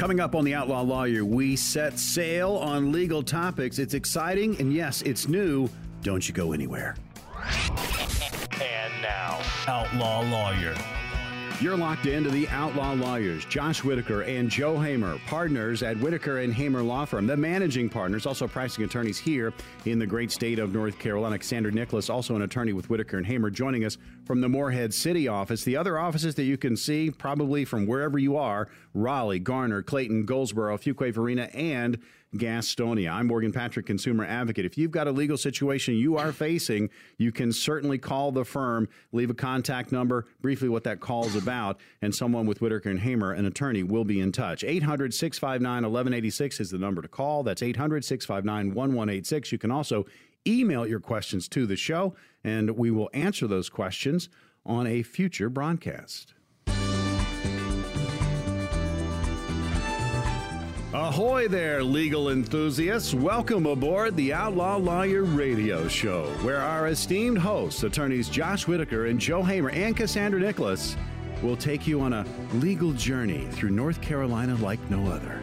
Coming up on the Outlaw Lawyer, we set sail on legal topics. It's exciting, and yes, it's new. Don't you go anywhere. And now, Outlaw Lawyer. You're locked into the Outlaw Lawyers, Josh Whitaker and Joe Hamer, partners at Whitaker and Hamer Law Firm, the managing partners, also pricing attorneys here in the great state of North Carolina. Cassandra Nicholas, also an attorney with Whitaker and Hamer, joining us from the Morehead City office. The other offices that you can see, probably from wherever you are Raleigh, Garner, Clayton, Goldsboro, Fuquay-Varina, and Gastonia. I'm Morgan Patrick, consumer advocate. If you've got a legal situation you are facing, you can certainly call the firm, leave a contact number, briefly what that call is about, and someone with Whitaker and Hamer, an attorney, will be in touch. 800 659 1186 is the number to call. That's 800 659 1186. You can also email your questions to the show, and we will answer those questions on a future broadcast. Ahoy there, legal enthusiasts. Welcome aboard the Outlaw Lawyer Radio Show, where our esteemed hosts, attorneys Josh Whitaker and Joe Hamer and Cassandra Nicholas, will take you on a legal journey through North Carolina like no other.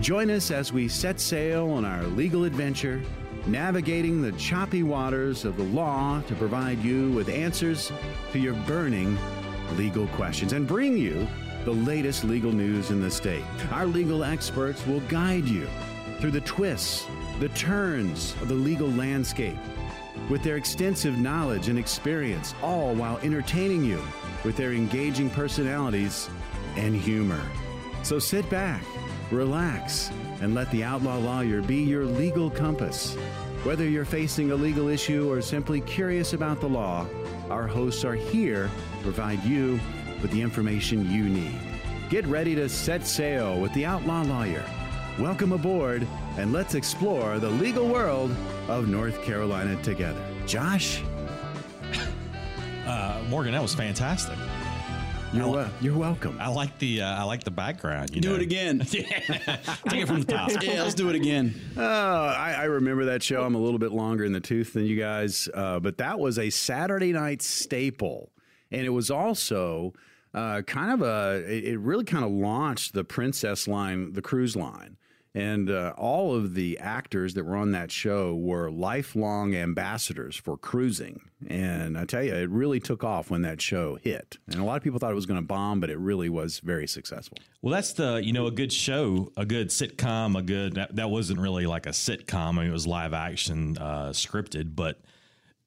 Join us as we set sail on our legal adventure, navigating the choppy waters of the law to provide you with answers to your burning legal questions and bring you the latest legal news in the state. Our legal experts will guide you through the twists, the turns of the legal landscape with their extensive knowledge and experience, all while entertaining you with their engaging personalities and humor. So sit back, relax, and let the Outlaw Lawyer be your legal compass. Whether you're facing a legal issue or simply curious about the law, our hosts are here to provide you with the information you need. Get ready to set sail with the Outlaw Lawyer. Welcome aboard, and let's explore the legal world of North Carolina together. Josh, Uh, Morgan, that was fantastic. you're, I li- wel- you're welcome. I like the uh, I like the background. You Do know? it again. Take it from the top. yeah, let's do it again. Oh, I, I remember that show. I'm a little bit longer in the tooth than you guys, uh, but that was a Saturday night staple, and it was also uh, kind of a. It really kind of launched the Princess line, the cruise line, and uh, all of the actors that were on that show were lifelong ambassadors for cruising. And I tell you, it really took off when that show hit, and a lot of people thought it was going to bomb, but it really was very successful. Well, that's the you know a good show, a good sitcom, a good that, that wasn't really like a sitcom. I mean, it was live action, uh, scripted, but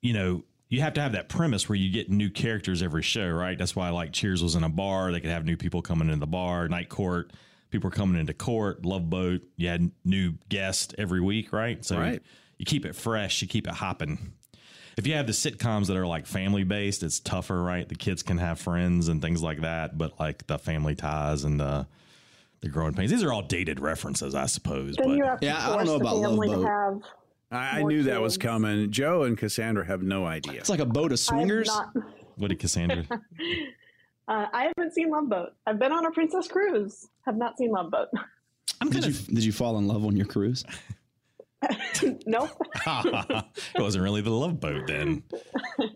you know you have to have that premise where you get new characters every show, right? That's why like Cheers was in a bar; they could have new people coming into the bar. Night Court, people were coming into court. Love Boat, you had new guests every week, right? So Right. you keep it fresh, you keep it hopping. If you have the sitcoms that are like family based, it's tougher, right? The kids can have friends and things like that, but like the family ties and the the growing pains. These are all dated references, I suppose. Then you But have to Yeah, I don't know about Love family to Boat. Have. I, I More knew that was coming. Joe and Cassandra have no idea. It's like a boat of swingers. not. what did Cassandra? Uh, I haven't seen Love Boat. I've been on a princess cruise. Have not seen Love Boat. I'm Did gonna. you did you fall in love on your cruise? nope. it wasn't really the Love Boat then.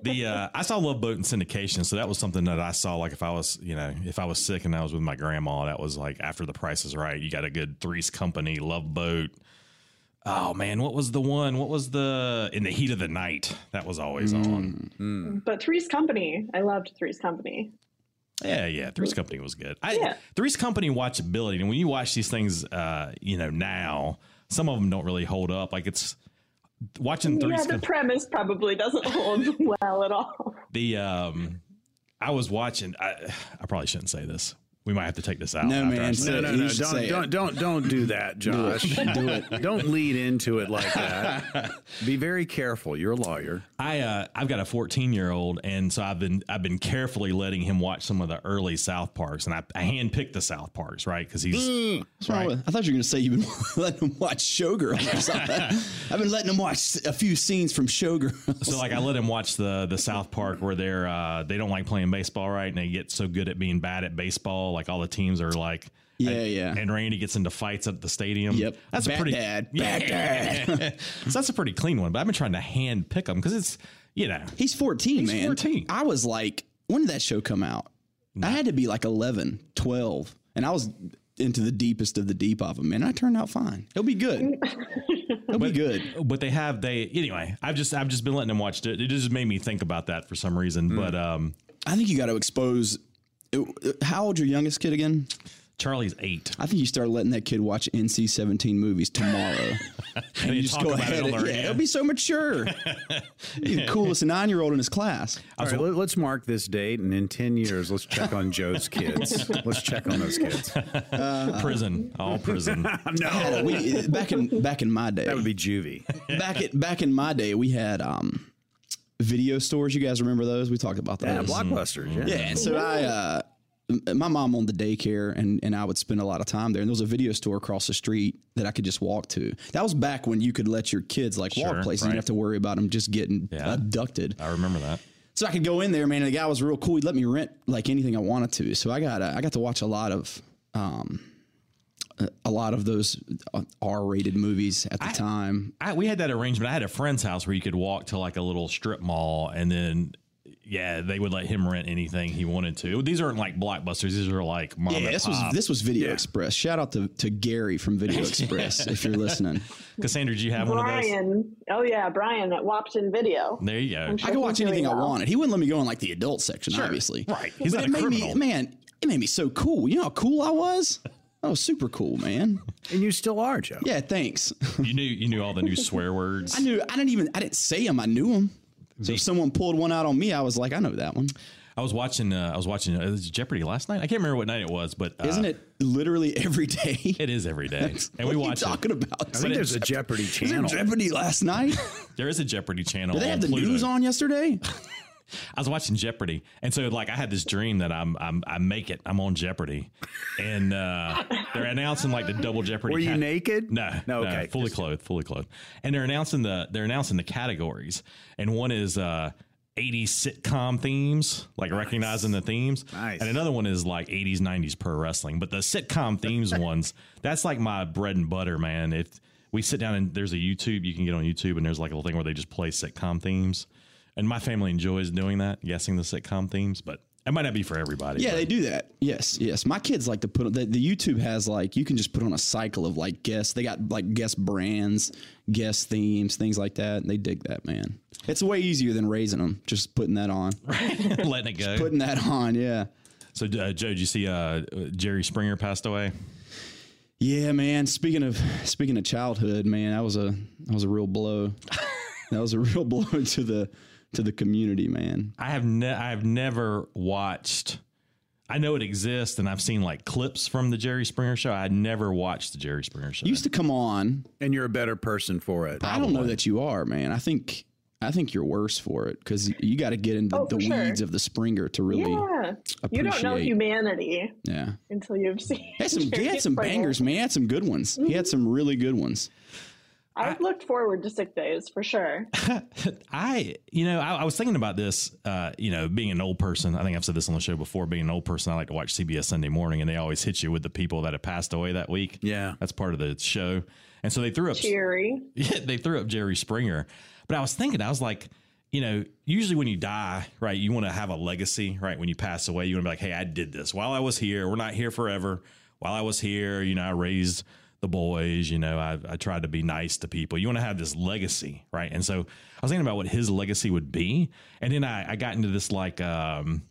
The uh, I saw Love Boat in syndication, so that was something that I saw. Like if I was, you know, if I was sick and I was with my grandma, that was like after The Price is Right. You got a good Three's Company, Love Boat. Oh man, what was the one? What was the in the heat of the night? That was always on. But Three's Company. I loved Three's Company. Yeah, yeah. Three's Company was good. I, Yeah. Three's Company watchability, and when you watch these things, uh, you know, now some of them don't really hold up. Like it's watching Three's yeah, the Com- premise probably doesn't hold well at all. the um, I was watching. I, I probably shouldn't say this. We might have to take this out. No, man, say say. No, no, no! Don't, don't, don't, don't do that, Josh. Do it. don't lead into it like that. Be very careful. You're a lawyer. I uh, I've got a 14 year old, and so I've been I've been carefully letting him watch some of the early South Parks, and I, I handpicked the South Parks, right? Because he's What's wrong with- I thought you were going to say you've been letting him watch Showgirls or something. I've been letting him watch a few scenes from Showgirls. So like I let him watch the the South Park where they're uh, they don't like playing baseball right and they get so good at being bad at baseball like all the teams are like Yeah, and, yeah. and Randy gets into fights at the stadium. Yep. that's a pretty dad. Yeah. Bad so that's a pretty clean one. But I've been trying to hand pick them because it's you know He's 14, He's man. 14. I was like, when did that show come out? I had to be like 11, 12. And I was into the deepest of the deep of them, and I turned out fine. It'll be good. It'll be good. but they have they anyway. I've just I've just been letting them watch it. It just made me think about that for some reason. But um, I think you got to expose. How old your youngest kid again? Charlie's eight. I think you start letting that kid watch NC seventeen movies tomorrow, and you just talk go about it ahead. on And, the yeah, radio. it'll be so mature. He's the coolest nine year old in his class. All right, let, us mark this date, and in ten years, let's check on Joe's kids. let's check on those kids. prison, all prison. no, We, back in back in my day, that would be juvie. back at back in my day, we had um, video stores. You guys remember those? We talked about those. Yeah, blockbusters. Yeah. Yeah, and so I, uh, my mom owned the daycare, and and I would spend a lot of time there. And there was a video store across the street that I could just walk to. That was back when you could let your kids like Sure, walk places. You right. didn't have to worry about them just getting Yeah. abducted. I remember that. So I could go in there, man. And the guy was real cool. He'd let me rent like anything I wanted to. So I got uh, I got to watch a lot of. Um, a- a lot of those uh, R-rated movies at the time. I, we had that arrangement. I had a friend's house where you could walk to like a little strip mall, and then yeah, they would let him rent anything he wanted to. These aren't like blockbusters. These are like mom Yeah, and this was this was Video Yeah. Express. Shout out to, to Gary from Video Express if you're listening. Cassandra, do you have one of those? Brian. Oh yeah, Brian at Wapton Video. There you go. I'm sure I could watch doing anything I wanted. He wouldn't let me go in like the adult section, obviously. Right. He's but not it a made criminal. me, man, it made me so cool. You know how cool I was? That was super cool, man. And you still are, Joe. Yeah, thanks. You knew you knew all the new swear words. I knew. I didn't even. I didn't say them. I knew them. So if someone pulled one out on me, I was like, I know that one. I was watching. Uh, I was watching uh, Jeopardy last night. I can't remember what night it was, but uh, Isn't it literally every day? It is every day, and what we are watch talking it. about? I think there's a Jeopardy Was there channel. Jeopardy last night? There is a Jeopardy channel. Did they have the Pluto. news on yesterday? I was watching Jeopardy, and so like I had this dream that I'm I'm I make it. I'm on Jeopardy, and uh, they're announcing like the double Jeopardy. Were you cat- naked? No, No, no, okay. fully Just- clothed, fully clothed, and they're announcing the they're announcing the categories, and one is uh 80s sitcom themes, like recognizing the themes, Nice. and another one is like 80s 90s pro wrestling. But the sitcom themes ones, that's like my bread and butter, man. If we sit down and there's a YouTube, you can get on YouTube, and there's like a little thing where they just play sitcom themes, and my family enjoys doing that, guessing the sitcom themes, but. It might not be for everybody. Yeah, but- they do that. Yes, yes. My kids like to put the, the YouTube has like you can just put on a cycle of like guess. They got like guess brands, guess themes, things like that. And They dig that, man. It's way easier than raising them. Just putting that on, right? letting it go. putting that on. Yeah, So, uh, Joe, did you see uh, Jerry Springer passed away? yeah, man. Speaking of speaking of childhood, man, that was a that was a real blow. that was a real blow to the to the community, man. I have ne- I have never watched. I know it exists, and I've seen like clips from the Jerry Springer show. I had never watched the Jerry Springer show. Used to come on. And you're a better person for it. I don't know that you are, man. I think I think you're worse for it because you got to get into Oh, the sure. weeds of the Springer to really. Yeah, you don't know appreciate- humanity Yeah. until you've seen. He had some, he had some bangers, man. He had some good ones. He had some really good ones. I've looked forward to sick days for sure. I, you know, I, I was thinking about this. Uh, you know, being an old person. I think I've said this on the show before. Being an old person, I like to watch CBS Sunday Morning, and they always hit you with the people that have passed away that week. Yeah. that's part of the show. And so they threw up. Jerry. Yeah, they threw up Jerry Springer. But I was thinking, I was like, you know, usually when you die, right, you want to have a legacy, right? When you pass away, you want to be like, hey, I did this while I was here. We're not here forever. While I was here, you know, I raised the boys, you know, I, I tried to be nice to people. You want to have this legacy, right? And so I was thinking about what his legacy would be. And then I, I got into this like um,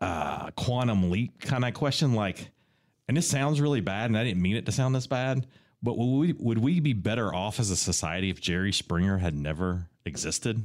uh, quantum leap kind of question, like, and this sounds really bad, and I didn't mean it to sound this bad, but would we, would we be better off as a society if Jerry Springer had never existed?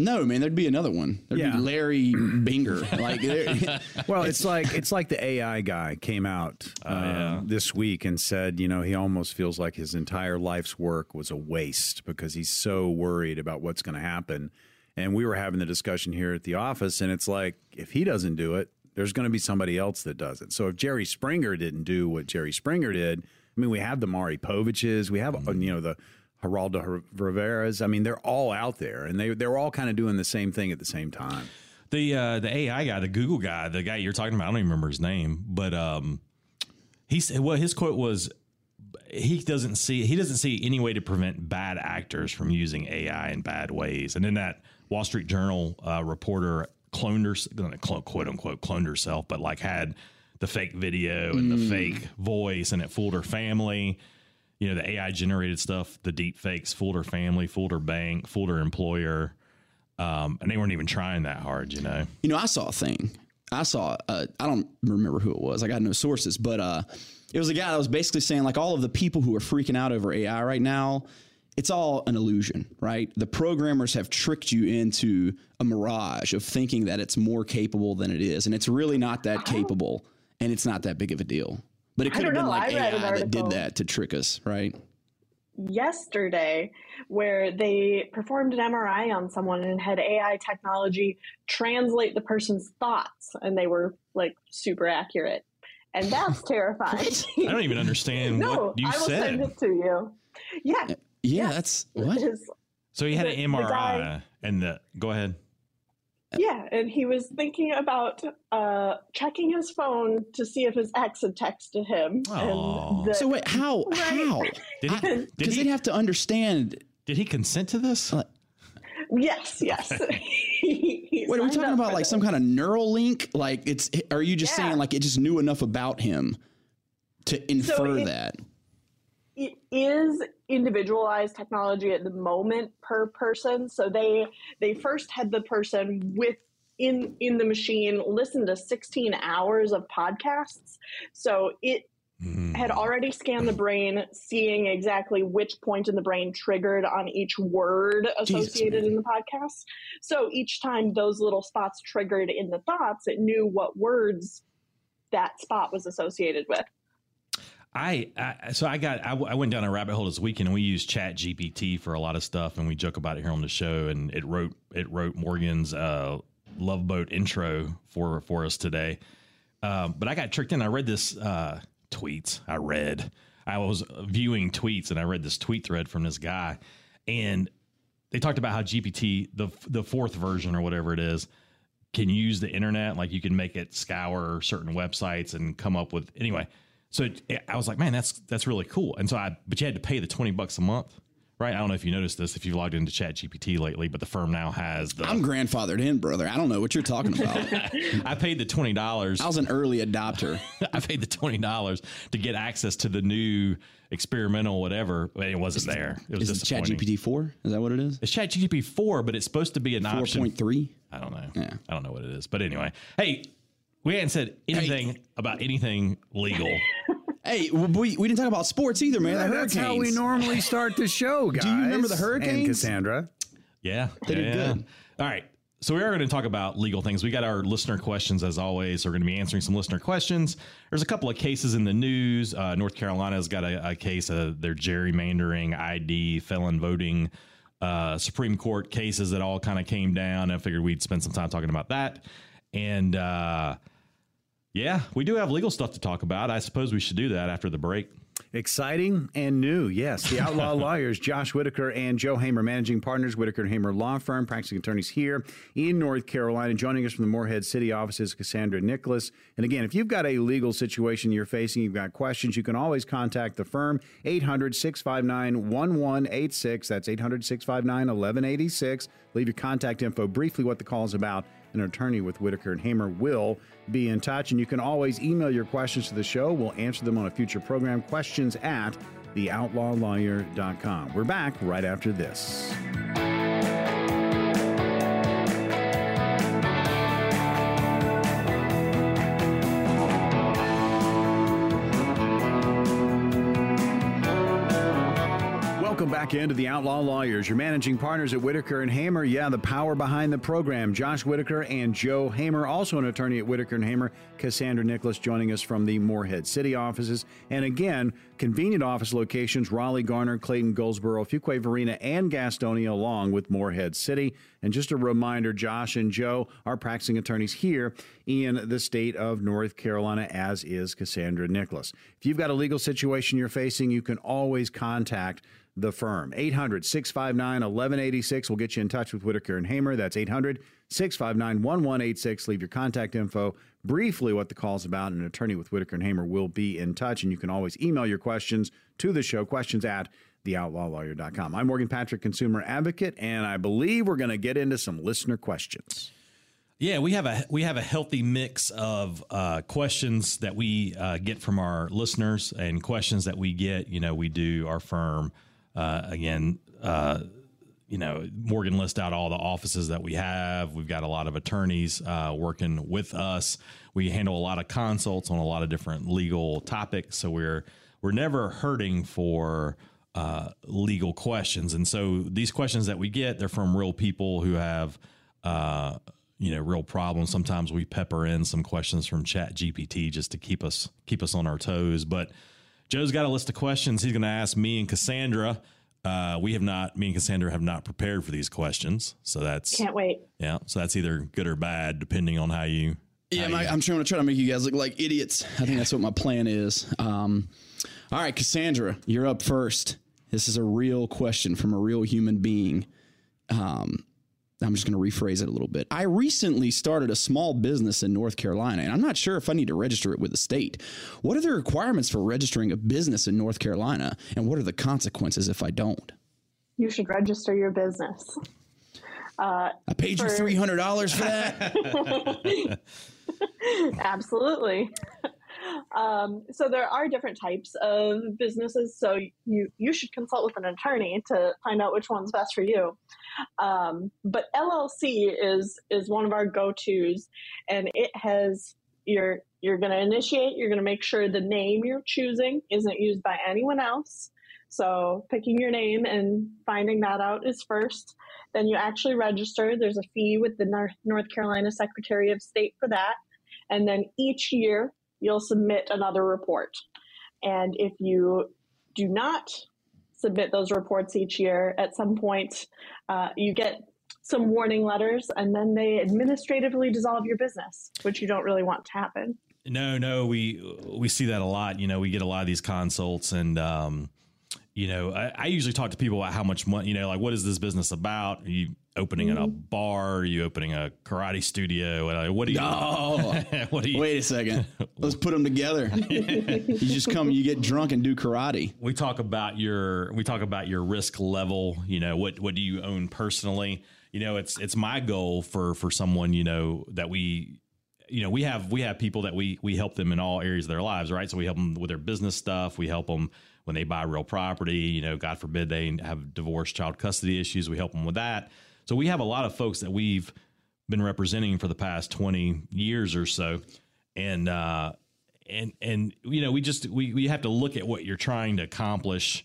No, man, there'd be another one. There'd Yeah. be Larry Binger. Like, Well, it's like it's like the AI guy came out uh, yeah. this week and said, you know, he almost feels like his entire life's work was a waste because he's so worried about what's going to happen. And we were having the discussion here at the office, and it's like if he doesn't do it, there's going to be somebody else that does it. So if Jerry Springer didn't do what Jerry Springer did, I mean, we have the Maury Poviches, we have uh, you know the Geraldo Rivera's. I mean, they're all out there, and they they're all kind of doing the same thing at the same time. The uh, the AI guy, the Google guy, the guy you're talking about, I don't even remember his name, but um, he said, well, his quote was, he doesn't see he doesn't see any way to prevent bad actors from using AI in bad ways. And then that Wall Street Journal uh, reporter cloned her, quote unquote, cloned herself, but like had the fake video and the fake voice, and it fooled her family. You know, the AI generated stuff, the deep fakes fooled her family, fooled her bank, fooled her employer. Um, and they weren't even trying that hard, you know. You know, I saw a thing. I saw. Uh, I don't remember who it was. I got no sources, but uh, it was a guy that was basically saying like all of the people who are freaking out over AI right now. It's all an illusion, right? The programmers have tricked you into a mirage of thinking that it's more capable than it is, and it's really not that capable, and it's not that big of a deal. But it I could have been know. like I AI that did that to trick us, right? yesterday where they performed an MRI on someone and had AI technology translate the person's thoughts, and they were like super accurate. And that's terrifying. I don't even understand no, what you I will send said. it to you. Yeah. Uh, yeah, Yeah. that's what. So he had the- an the MRI guy- and the go ahead. Yeah, and he was thinking about uh, checking his phone to see if his ex had texted him. Aw. And the, So wait, how? Right. How? Did he did Because they'd have to understand. did he consent to this? yes, yes. He- he Wait, are we talking about like this. some kind of neural link? Like it's? Are you just Yeah. saying like it just knew enough about him to infer it- that? It is individualized technology at the moment per person so they they first had the person with in in the machine listen to 16 hours of podcasts so it Hmm. had already scanned the brain seeing exactly which point in the brain triggered on each word associated man. in the podcast so each time those little spots triggered in the thoughts it knew what words that spot was associated with I, I so I got I went down a rabbit hole this weekend and we use Chat GPT for a lot of stuff and we joke about it here on the show and it wrote it wrote Morgan's uh, Love Boat intro for for us today. Um, but I got tricked in. I read this uh, tweets. I read. I was viewing tweets and I read this tweet thread from this guy and they talked about how GPT the the fourth version or whatever it is can use the internet like you can make it scour certain websites and come up with anyway so i was like man that's that's really cool and so i but you had to pay the 20 bucks a month right i don't know if you noticed this if you've logged into chat gpt lately but the firm now has the I'm grandfathered in, brother. I don't know what you're talking about. i paid the $20 I was an early adopter. i paid the $20 to get access to the new experimental whatever but it wasn't there it was Is it Chat GPT four? Is that what it is? it's chat gpt 4 but it's supposed to be an Four option point three. I don't know. Yeah. I don't know what it is. But anyway, hey, we hadn't said anything about anything legal. Hey, we, we didn't talk about sports either, man. the That's hurricanes. how we normally start the show, guys. Do you remember the hurricanes? And Cassandra. Yeah. They yeah, did yeah. good. All right. So we are going to talk about legal things. We got our listener questions as always. So we're going to be answering some listener questions. There's a couple of cases in the news. Uh, North Carolina's got a, a case of their gerrymandering, ID, felon voting, uh, Supreme Court cases that all kind of came down. I figured we'd spend some time talking about that. And uh, yeah, we do have legal stuff to talk about. I suppose we should do that after the break. Exciting and new, yes. The Outlaw Lawyers, Josh Whitaker and Joe Hamer, managing partners, Whitaker and Hamer Law Firm, practicing attorneys here in North Carolina. Joining us from the Morehead City offices, Cassandra Nicholas. And again, if you've got a legal situation you're facing, you've got questions, you can always contact the firm, 800 659 1186. That's 800 659 1186. Leave your contact info, briefly what the call is about. An attorney with Whitaker and Hamer will be in touch, and you can always email your questions to the show. We'll answer them on a future program. Questions at theoutlawlawyer.com. We're back right after this. Back into the Outlaw Lawyers. Your managing partners at Whitaker and Hamer. Yeah, the power behind the program. Josh Whitaker and Joe Hamer, also an attorney at Whitaker and Hamer. Cassandra Nicholas joining us from the Morehead City offices. And again, convenient office locations Raleigh, Garner, Clayton, Goldsboro, Fuquay, Varina, and Gastonia, along with Morehead City. And just a reminder Josh and Joe are practicing attorneys here in the state of North Carolina, as is Cassandra Nicholas. If you've got a legal situation you're facing, you can always contact the firm. 800 659 1186 will get you in touch with Whitaker and Hamer. That's 800 659 1186. Leave your contact info, briefly what the call's about. An attorney with Whitaker and Hamer will be in touch, and you can always email your questions to the show, questions at theoutlawlawyer.com. I'm Morgan Patrick, consumer advocate, and I believe we're going to get into some listener questions. Yeah, we have a we have a healthy mix of uh, questions that we uh, get from our listeners and questions that we get. You know, we do our firm uh, again. Uh, you know, Morgan list out all the offices that we have. We've got a lot of attorneys uh, working with us. We handle a lot of consults on a lot of different legal topics. So we're we're never hurting for uh, legal questions. And so these questions that we get, they're from real people who have uh, you know real problems. Sometimes we pepper in some questions from Chat GPT just to keep us keep us on our toes. But Joe's got a list of questions he's going to ask me and Cassandra. Uh, we have not, me and Cassandra have not prepared for these questions, so that's Can't wait. yeah. So that's either good or bad, depending on how you. Yeah, how my, you- I'm trying to try to make you guys look like idiots. I think that's what my plan is. Um, all right, Cassandra, you're up first. This is a real question from a real human being. Um, I'm just going to rephrase it a little bit. I recently started a small business in North Carolina, and I'm not sure if I need to register it with the state. What are the requirements for registering a business in North Carolina, and what are the consequences if I don't? You should register your business. Uh, I paid you three hundred dollars for that. Absolutely. Um, so there are different types of businesses. So you you should consult with an attorney to find out which one's best for you. Um, but LLC is is one of our go tos, and it has you're you're going to initiate. You're going to make sure the name you're choosing isn't used by anyone else. So picking your name and finding that out is first. Then you actually register. There's a fee with the North Carolina Secretary of State for that. And then each year you'll submit another report. And if you do not submit those reports each year, at some point uh, you get some warning letters and then they administratively dissolve your business, which you don't really want to happen. No, no, we we see that a lot. You know, we get a lot of these consults, and um, you know, I, I usually talk to people about how much money. You know, like what is this business about? You opening a bar? Are you opening a karate studio? Uh, What do you? Oh, what do you? wait a second. Let's put them together. you just come, you get drunk and do karate. we talk about your we talk about your risk level you know what what do you own personally you know it's it's my goal for for someone you know that we you know we have we have people that we we help them in all areas of their lives right so we help them with their business stuff we help them when they buy real property you know god forbid they have divorce child custody issues we help them with that so we have a lot of folks that we've been representing for the past 20 years or so and uh and and you know we just we, we have to look at what you're trying to accomplish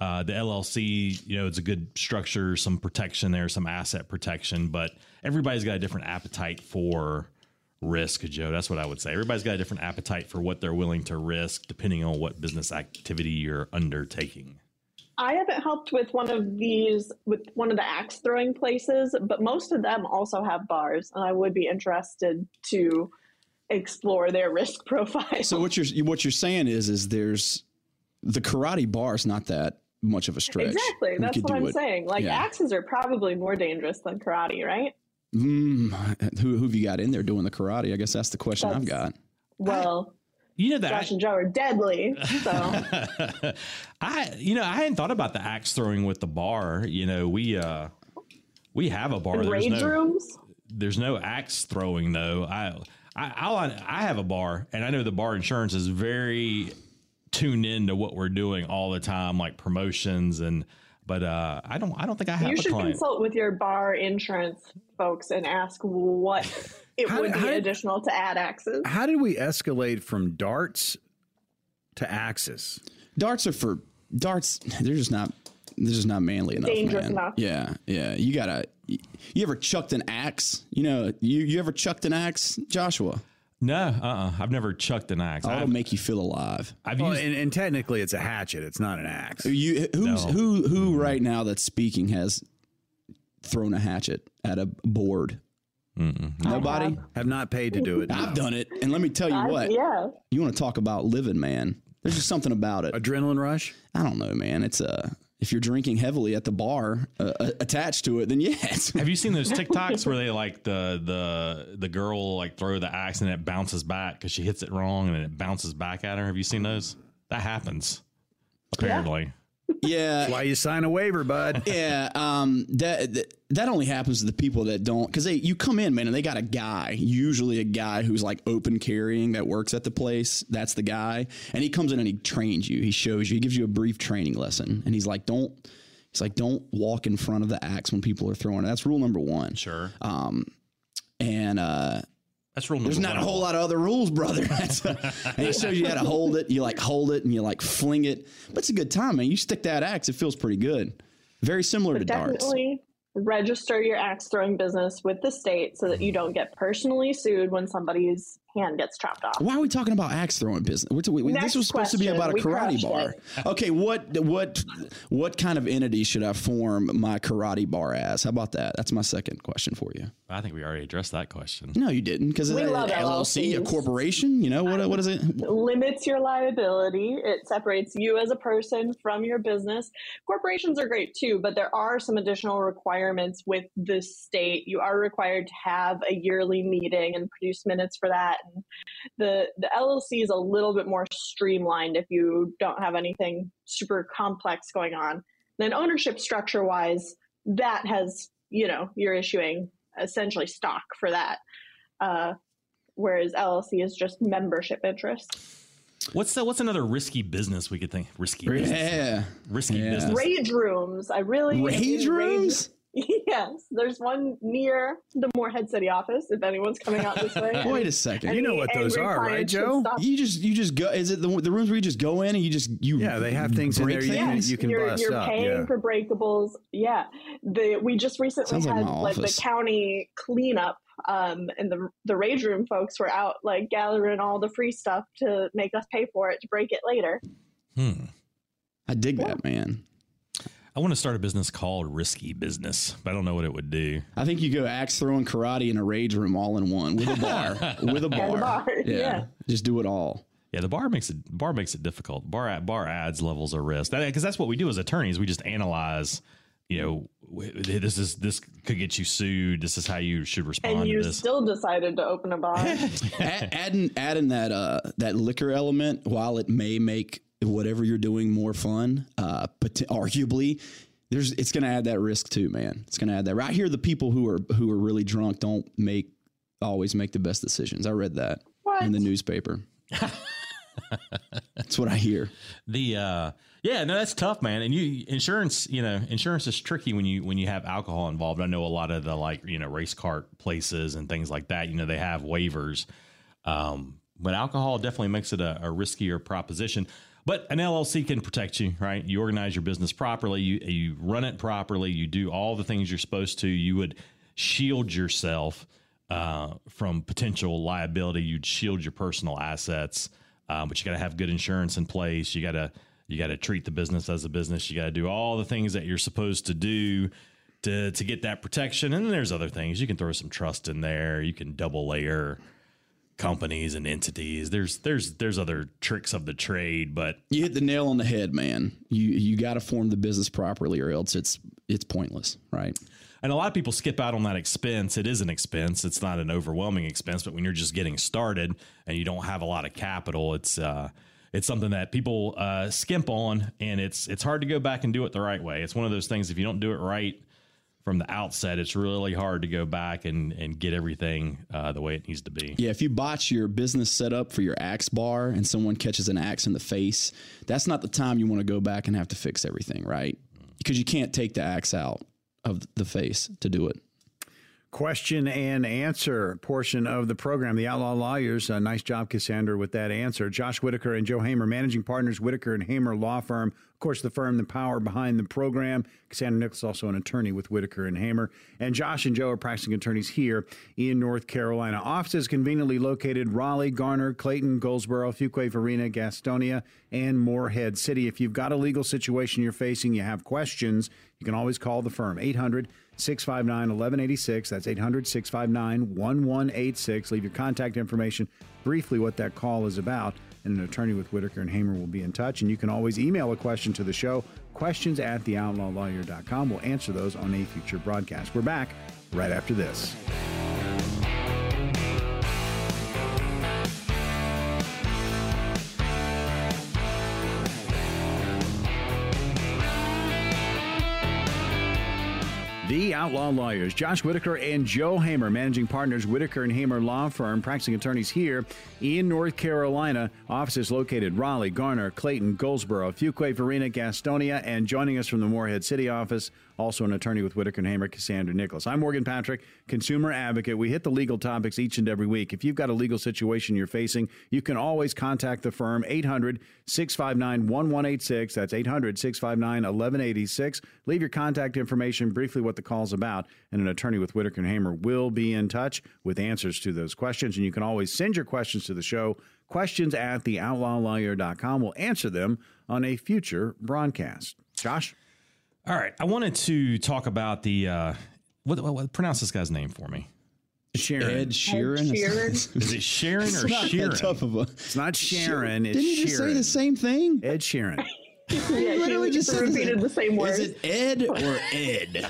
uh, the LLC, you know, it's a good structure, some protection there, some asset protection, but everybody's got a different appetite for risk, Joe. That's what I would say. Everybody's got a different appetite for what they're willing to risk, depending on what business activity you're undertaking. I haven't helped with one of these, with one of the axe throwing places, but most of them also have bars, and I would be interested to explore their risk profile. So what you're what you're saying is is there's the karate bar is not that much of a stretch. exactly, We that's what I'm it. saying. Like Yeah. axes are probably more dangerous than karate, right? Mm, who who have you got in there doing the karate? I guess that's the question I've got. Well, You know that Josh and Joe are deadly, so I you know I hadn't thought about the axe throwing with the bar. You know we uh we have a bar. in There's rage no, rooms. there's no axe throwing though. I I I'll, I have a bar, and I know the bar insurance is very tuned into what we're doing all the time, like promotions and. But uh, I don't. I don't think I have You should consult with your bar insurance folks and ask what it How- would be how did- additional to add axes. How did we escalate from darts to axes? Darts are for darts. They're just not. They're just not manly enough. Dangerous man. enough. Yeah, yeah. You gotta. You, you ever chucked an axe? You know, you you ever chucked an axe, Joshua? No, uh, uh I've never chucked an axe. That'll I've, make you feel alive. I've Well, used. and, and technically, it's a hatchet. It's not an axe. You who's No. who who right now that's speaking has thrown a hatchet at a board? Nobody. Have not paid to do it. I've done it, and let me tell you I- what. yeah. You want to talk about living, man? There's just something about it. Adrenaline rush. I don't know, man. It's uh, if you're drinking heavily at the bar uh, uh, attached to it, then yes. have you seen those TikToks where they like the the the girl like throw the axe and it bounces back because she hits it wrong and then it bounces back at her? Have you seen those? That happens apparently. Yeah. Yeah, That's why you sign a waiver, bud? Yeah, um, that that- that only happens to the people that don't because they you come in, man, and they got a guy, usually a guy who's like open carrying that works at the place. That's the guy, and he comes in and he trains you. He shows you. He gives you a brief training lesson, and he's like, don't. He's like, don't walk in front of the axe when people are throwing it. That's rule number one. Sure. Um, and uh, That's rule number there's not one. a whole lot of other rules, brother. That's and he shows you how to hold it. You like hold it and you like fling it. But it's a good time, man. You stick that axe, it feels pretty good. Very similar to darts. Definitely register your axe throwing business with the state so that you don't get personally sued when somebody's hand gets chopped off. Why are we talking about axe throwing business? We're t- we- this Next was supposed to be about a karate bar. it. Okay, what what what kind of entity should I form my karate bar as? How about that? That's my second question for you. I think we already addressed that question. No, you didn't, because it's love uh, LLC, a corporation. You know what? What is it? limits your liability. It separates you as a person from your business. Corporations are great too, but there are some additional requirements with the state. You are required to have a yearly meeting and produce minutes for that. And the the LLC is a little bit more streamlined if you don't have anything super complex going on. Then ownership structure wise, that has you know you're issuing essentially stock for that. Uh, whereas LLC is just membership interest. What's the, what's another risky business we could think? Risky business. Yeah, Risky Yeah. business. Rage rooms. I really rage rage- rooms. Yes, there's one near the Morehead City office. If anyone's coming out this way, Wait a second. You know what those are, right, Joe? You just you just go. Is it the, the rooms where you just go in and you just you? Yeah, they have things in there you can- things? you can you're, bust you're up, paying yeah. for breakables. Yeah, the we just recently Sounds had my like the county cleanup, um, and the the rage room folks were out like gathering all the free stuff to make us pay for it to break it later. Hmm. I dig that, man. I want to start a business called Risky Business, but I don't know what it would do. I think you go axe throwing, karate, in a rage room all in one with a bar. with a bar. bar, yeah. Just do it all. Yeah, the bar makes it bar makes it difficult. Bar bar adds levels of risk because that's what we do as attorneys. We just analyze. You know, this is this could get you sued. This is how you should respond And to you this. still decided to open a bar. Adding adding that uh that liquor element while it may make whatever you're doing more fun, uh, but arguably. There's, it's going to add that risk too, man. It's going to add that. Right here, the people who are who are really drunk don't make always make the best decisions. I read that What? in the newspaper. That's what I hear. The uh yeah, no, that's tough, man. And you insurance, you know, insurance is tricky when you when you have alcohol involved. I know a lot of the like, you know, race cart places and things like that, you know, they have waivers. Um, but alcohol definitely makes it a, a riskier proposition. But an LLC can protect you, right? You organize your business properly, you you run it properly, you do all the things you're supposed to. You would shield yourself uh, from potential liability. You'd shield your personal assets, um, but you got to have good insurance in place. You got to you got to treat the business as a business. You got to do all the things that you're supposed to do to to get that protection. And then there's other things you can throw some trust in there. You can double layer companies and entities. There's there's there's other tricks of the trade, but You hit the nail on the head, man. You you got to form the business properly, or else it's it's pointless, right? And a lot of people skip out on that expense. It is an expense. It's not an overwhelming expense, but when you're just getting started and you don't have a lot of capital, it's uh, it's something that people uh, skimp on, and it's it's hard to go back and do it the right way. It's one of those things. If you don't do it right from the outset, it's really hard to go back and and get everything uh, the way it needs to be. Yeah, if you botch your business setup for your axe bar and someone catches an axe in the face, that's not the time you want to go back and have to fix everything, right? Because you can't take the axe out of the face to do it. Question and answer portion of the program. The Outlaw Lawyers. Uh, nice job, Cassandra, with that answer. Josh Whitaker and Joe Hamer, managing partners, Whitaker and Hamer Law Firm. Of course, the firm, the power behind the program. Cassandra Nichols, also an attorney with Whitaker and Hamer. And Josh and Joe are practicing attorneys here in North Carolina. Offices conveniently located Raleigh, Garner, Clayton, Goldsboro, Fuquay, Varina, Gastonia, and Morehead City. If you've got a legal situation you're facing, you have questions, you can always call the firm 800 659 1186. That's 800 659 1186. Leave your contact information, briefly what that call is about, and an attorney with Whitaker and Hamer will be in touch. And you can always email a question to the show, questions at theoutlawlawyer.com. We'll answer those on a future broadcast. We're back right after this. Outlaw Lawyers, Josh Whitaker and Joe Hamer, managing partners, Whitaker and Hamer Law Firm, practicing attorneys here in North Carolina. Offices located Raleigh, Garner, Clayton, Goldsboro, Fuquay, Varina, Gastonia, and joining us from the Morehead City office, also an attorney with Whitaker and Hamer, Cassandra Nicholas. I'm Morgan Patrick, consumer advocate. We hit the legal topics each and every week. If you've got a legal situation you're facing, you can always contact the firm 800 659 1186. That's 800 659 1186. Leave your contact information, briefly what the call's about, and an attorney with Whitaker and Hamer will be in touch with answers to those questions. And you can always send your questions to the show. Questions at theoutlawlawyer.com. We'll answer them on a future broadcast. Josh? All right, I wanted to talk about the uh, what, what, what pronounce this guy's name for me. Sharon. Ed Sheeran. Sheeran. Is it Sharon It's or not Sheeran? tough of a. It's not Sharon, it's Didn't you just say the same thing? Ed Sheeran. yeah, literally just just said the repeated same- the same word. Is it Ed or Ed?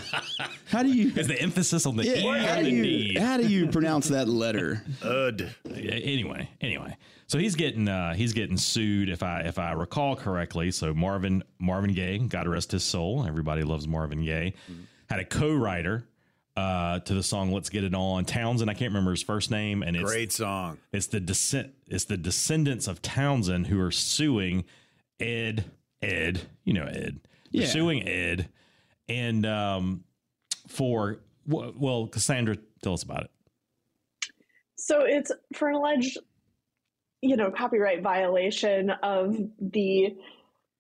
How do you? Is the emphasis on the Yeah, E how do the you D? how do you pronounce that letter? Ud. anyway, anyway, so he's getting uh, he's getting sued if I if I recall correctly. So Marvin Marvin Gaye, God rest his soul. Everybody loves Marvin Gaye. Had a co-writer uh, to the song "Let's Get It On." Townsend, I can't remember his first name, and it's Great song. it's the descent it's the descendants of Townsend who are suing Ed Ed you know Ed they're Yeah. suing Ed and um for well Cassandra tell us about it. So it's for an alleged, you know, copyright violation of the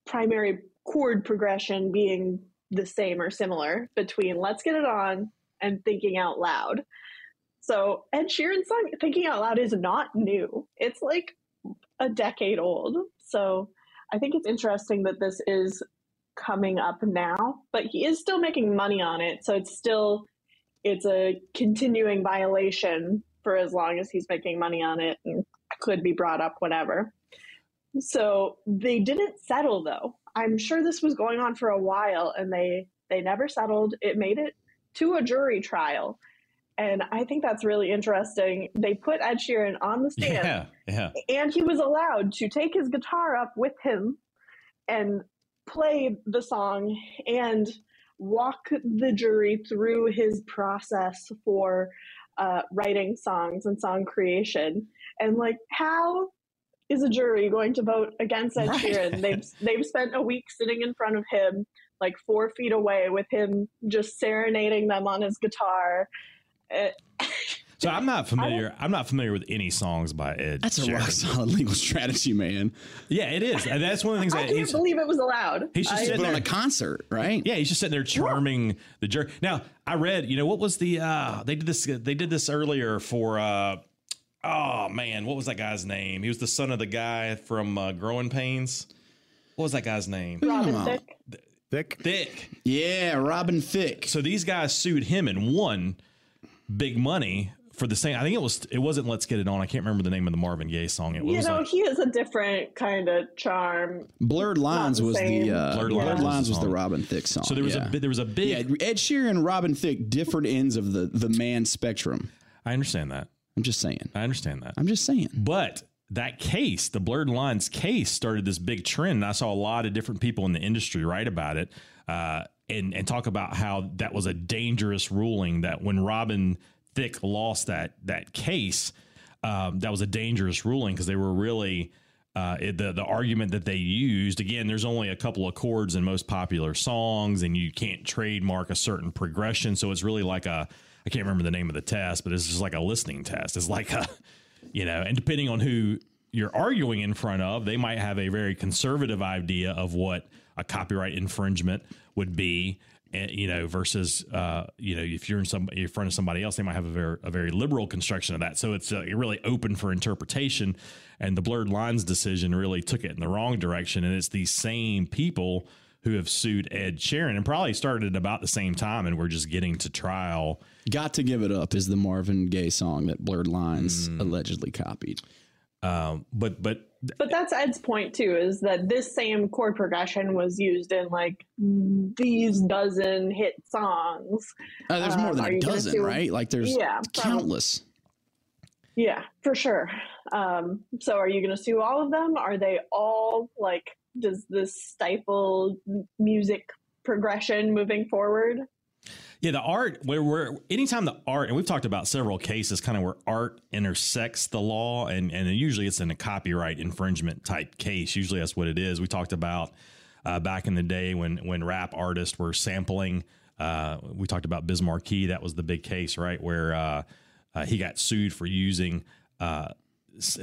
primary chord progression being the same or similar between Let's Get It On and Thinking Out Loud. So Ed Sheeran's song Thinking Out Loud is not new. It's like a decade old. So I think it's interesting that this is coming up now, but he is still making money on it. So it's still it's a continuing violation for as long as he's making money on it and could be brought up whenever. So they didn't settle though. I'm sure this was going on for a while and they they never settled. It made it to a jury trial. And I think that's really interesting. They put Ed Sheeran on the stand Yeah, yeah. and he was allowed to take his guitar up with him and play the song and walk the jury through his process for uh, writing songs and song creation. And like, how is a jury going to vote against Ed Right. Sheeran? They've they've spent a week sitting in front of him, like four feet away, with him just serenading them on his guitar. Uh, So I'm not familiar. I'm not familiar with any songs by Ed. That's a rock solid legal strategy, man. Yeah, it is. And that's one of the things I that can't he's, believe it was allowed. he's just I- sitting Put on a concert, right? Yeah, he's just sitting there charming the jury. Now, I read, you know, what was the uh they did this they did this earlier for uh oh man, what was that guy's name? He was the son of the guy from uh, Growing Pains. What was that guy's name? Robin Come on. Thicke. Thicke. Yeah, Robin Thicke. So these guys sued him and won big money for the same. I think it was it wasn't Let's Get It On. I can't remember the name of the Marvin Gaye song. It was. You know, like, he has a different kind of charm. Blurred Lines the was the uh, Blurred Blurred, Lines Lines, was was the the. Robin Thicke song. so there was yeah. a there was a big. yeah. Ed Sheeran and Robin Thicke, different ends of the the man spectrum. I understand that. I'm just saying. I understand that. I'm just saying. But that case, the blurred lines case, started this big trend. And I saw a lot of different people in the industry write about it uh, and, and talk about how that was a dangerous ruling. That when Robin Thicke lost that that case, um, that was a dangerous ruling because they were really. Uh, it, the the argument that they used again, there's only a couple of chords in most popular songs, and you can't trademark a certain progression. So it's really like a I can't remember the name of the test, but it's just like a listening test. It's like a you know, and depending on who you're arguing in front of, they might have a very conservative idea of what a copyright infringement would be. You know, versus uh, you know, if you're in some in front of somebody else, they might have a very a very liberal construction of that. So it's uh, really open for interpretation. And the blurred lines decision really took it in the wrong direction. And it's these same people who have sued Ed Sheeran and probably started at about the same time, and we're just getting to trial. Got to give it up is the Marvin Gaye song that Blurred Lines Mm. allegedly copied. Um, but but But that's Ed's point too, is that this same chord progression was used in like these dozen hit songs. Uh, there's more Um, than are a dozen, do- right? Like there's Yeah, probably. countless. Yeah, for sure. Um, so are you going to sue all of them? Are they all like, does this stifle music progression moving forward? Yeah, the art where where anytime the art and we've talked about several cases kind of where art intersects the law and and usually it's in a copyright infringement type case. Usually that's what it is. We talked about uh, back in the day when when rap artists were sampling. Uh, we talked about Biz Markie. That was the big case, right? Where uh, uh he got sued for using uh,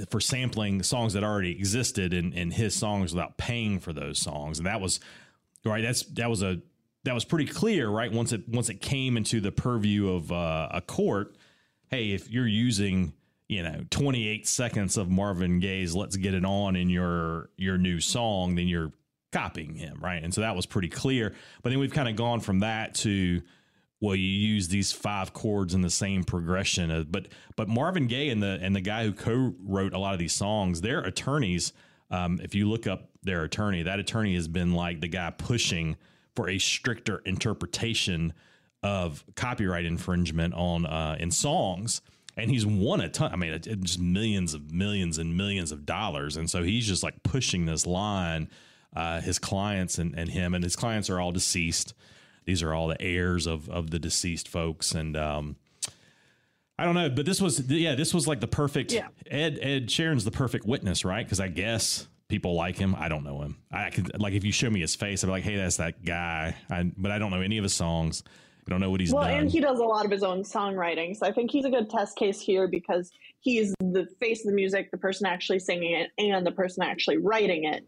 for sampling songs that already existed in, in his songs without paying for those songs, and that was right. That's that was a that was pretty clear, right? Once it once it came into the purview of uh, a court, hey, if you're using you know 28 seconds of Marvin Gaye's "Let's Get It On" in your your new song, then you're copying him, right? And so that was pretty clear. But then we've kind of gone from that to well, you use these five chords in the same progression. But but Marvin Gaye and the and the guy who co-wrote a lot of these songs, their attorneys. Um, if you look up their attorney, that attorney has been like the guy pushing for a stricter interpretation of copyright infringement on uh, in songs. And he's won a ton. I mean, just millions of millions and millions of dollars. And so he's just like pushing this line. Uh, his clients and, and him and his clients are all deceased. These are all the heirs of of the deceased folks. And um, I don't know, but this was yeah, this was like the perfect. Yeah. Ed Ed Sheeran's the perfect witness, right? Because I guess people like him. I don't know him. I could like if you show me his face, I'd be like, hey, that's that guy. I, but I don't know any of his songs. I don't know what he's doing. well, done. and he does a lot of his own songwriting, so I think he's a good test case here because he's the face of the music, the person actually singing it, and the person actually writing it,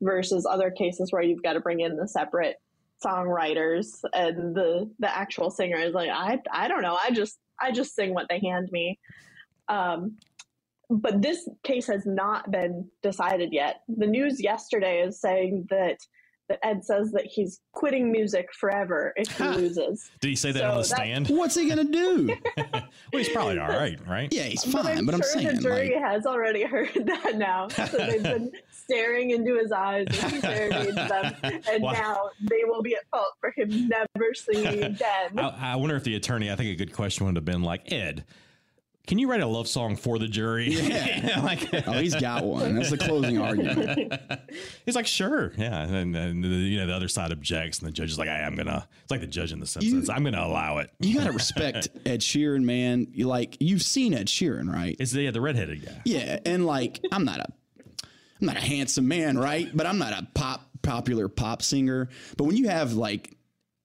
versus other cases where you've got to bring in the separate songwriters and the the actual singer is like I I don't know I just I just sing what they hand me. Um, but this case has not been decided yet. The news yesterday is saying that that Ed says that he's quitting music forever if he loses. Did he say that So on the stand? What's he gonna do? well, he's probably all right, right? yeah, he's fine. But fine. I'm But I'm, sure saying, the jury like, has already heard that now. So they've been staring into his eyes as he serenades them, and Wow. now they will be at fault for him never singing again. I, I wonder if the attorney. I think a good question would have been like, Ed, can you write a love song for the jury? Yeah. like, oh, he's got one. That's the closing argument. he's like, sure, yeah. And, and the, you know the other side objects, and the judge is like, I am gonna. It's like the judge in The Simpsons. I'm gonna allow it. You gotta respect Ed Sheeran, man. You like you've seen Ed Sheeran, right? It's the the redheaded guy. Yeah, and like I'm not a I'm not a handsome man, right? But I'm not a pop popular pop singer. But when you have like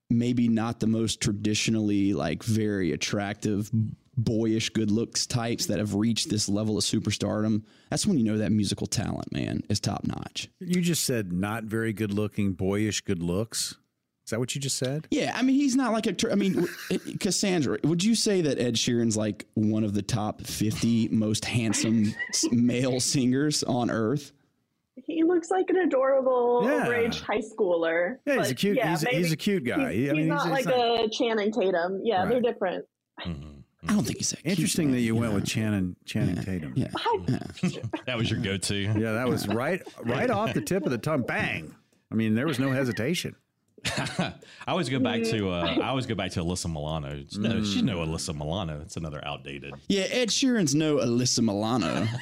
maybe not the most traditionally like very attractive boyish good looks types that have reached this level of superstardom, that's when you know that musical talent, man, is top notch. You just said not very good looking, boyish good looks. Is that what you just said? Yeah, I mean he's not like a tr- I mean Cassandra, would you say that Ed Sheeran's like one of the top 50 most handsome male singers on earth? He looks like an adorable, Yeah. overage high schooler. Yeah, he's a cute. yeah, he's, a, he's a cute guy. He's, I mean, he's not like a Channing Tatum. Yeah, they're Right. different. Mm-hmm. I don't think he's that Interesting man, that you went know? with Channing Channing Tatum. Yeah. That was your go-to. Yeah, that was right right off the tip of the tongue. Bang. I mean, there was no hesitation. I always go back to uh, I always go back to Alyssa Milano. No, she's no Alyssa Milano. It's another outdated. Yeah, Ed Sheeran's no Alyssa Milano.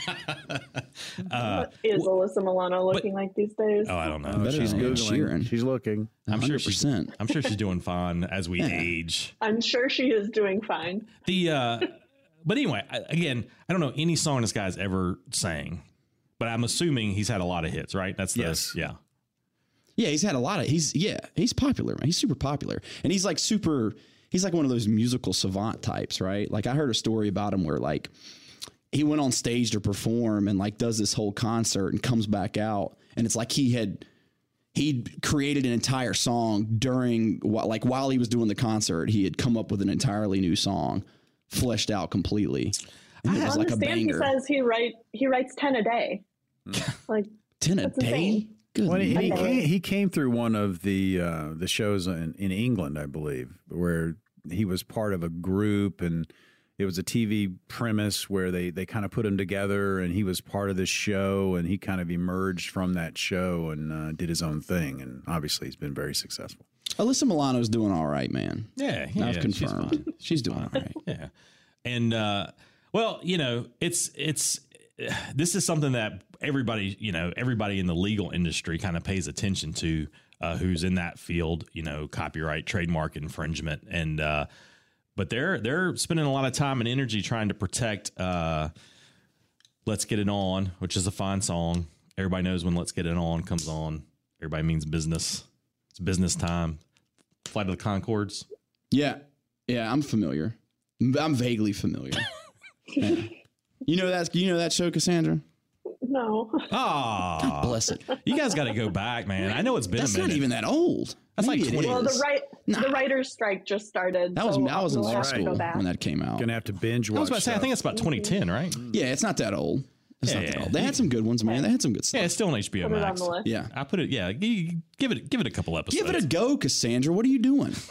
Uh, Is Alyssa Milano looking like these days? Oh, I don't know. Oh, she's than Ed. Sheeran. She's looking. I'm sure she's. 100%. I'm sure she's doing fine as we age. I'm sure she is doing fine. The uh, but anyway, I, again, I don't know any song this guy's ever sang, but I'm assuming he's had a lot of hits, right? That's the Yes. yeah. Yeah, he's had a lot of he's yeah, he's popular, man. He's super popular. And he's like super he's like one of those musical savant types, right? Like I heard a story about him where like he went on stage to perform and like does this whole concert and comes back out and it's like he had he created an entire song during like while he was doing the concert, he had come up with an entirely new song, fleshed out completely. And it I was like a understand he says he write he writes ten a day. like 10 a day? insane. Good Well, he, he, came, he came through one of the uh, the shows in, in England, I believe, where he was part of a group, and it was a TV premise where they they kind of put him together, and he was part of this show, and he kind of emerged from that show and uh, did his own thing, and obviously he's been very successful. Alyssa Milano's doing all right, man. Yeah, yeah, I've she's confirmed. fine. She's, doing all right. Yeah. And uh well, you know, it's it's this is something that everybody, you know, everybody in the legal industry kind of pays attention to uh, who's in that field, you know, copyright, trademark infringement, and uh, but they're they're spending a lot of time and energy trying to protect uh, "Let's Get It On," which is a fine song. Everybody knows when "Let's Get It On" comes on. Everybody means business. It's business time. Flight of the Conchords. Yeah, yeah, I'm familiar. I'm vaguely familiar. Yeah. You know that you know that show, Cassandra? No. Ah, Bless it. you guys got to go back, man. I know it's been That's a minute. not even that old. That's like Maybe it 20 Well, the right Nah. the writers' strike just started. That was so I was in law have to go school when that came out. Gonna have to binge watch. I was about to say, I think it's about 2010, right? Yeah, it's not that old. It's Yeah, not that old. They had some good ones, man. They had some good stuff. Yeah, it's still on HBO Put it on Max. the list. Yeah. I put it. Yeah, give it give it a couple episodes. Give it a go, Cassandra. What are you doing?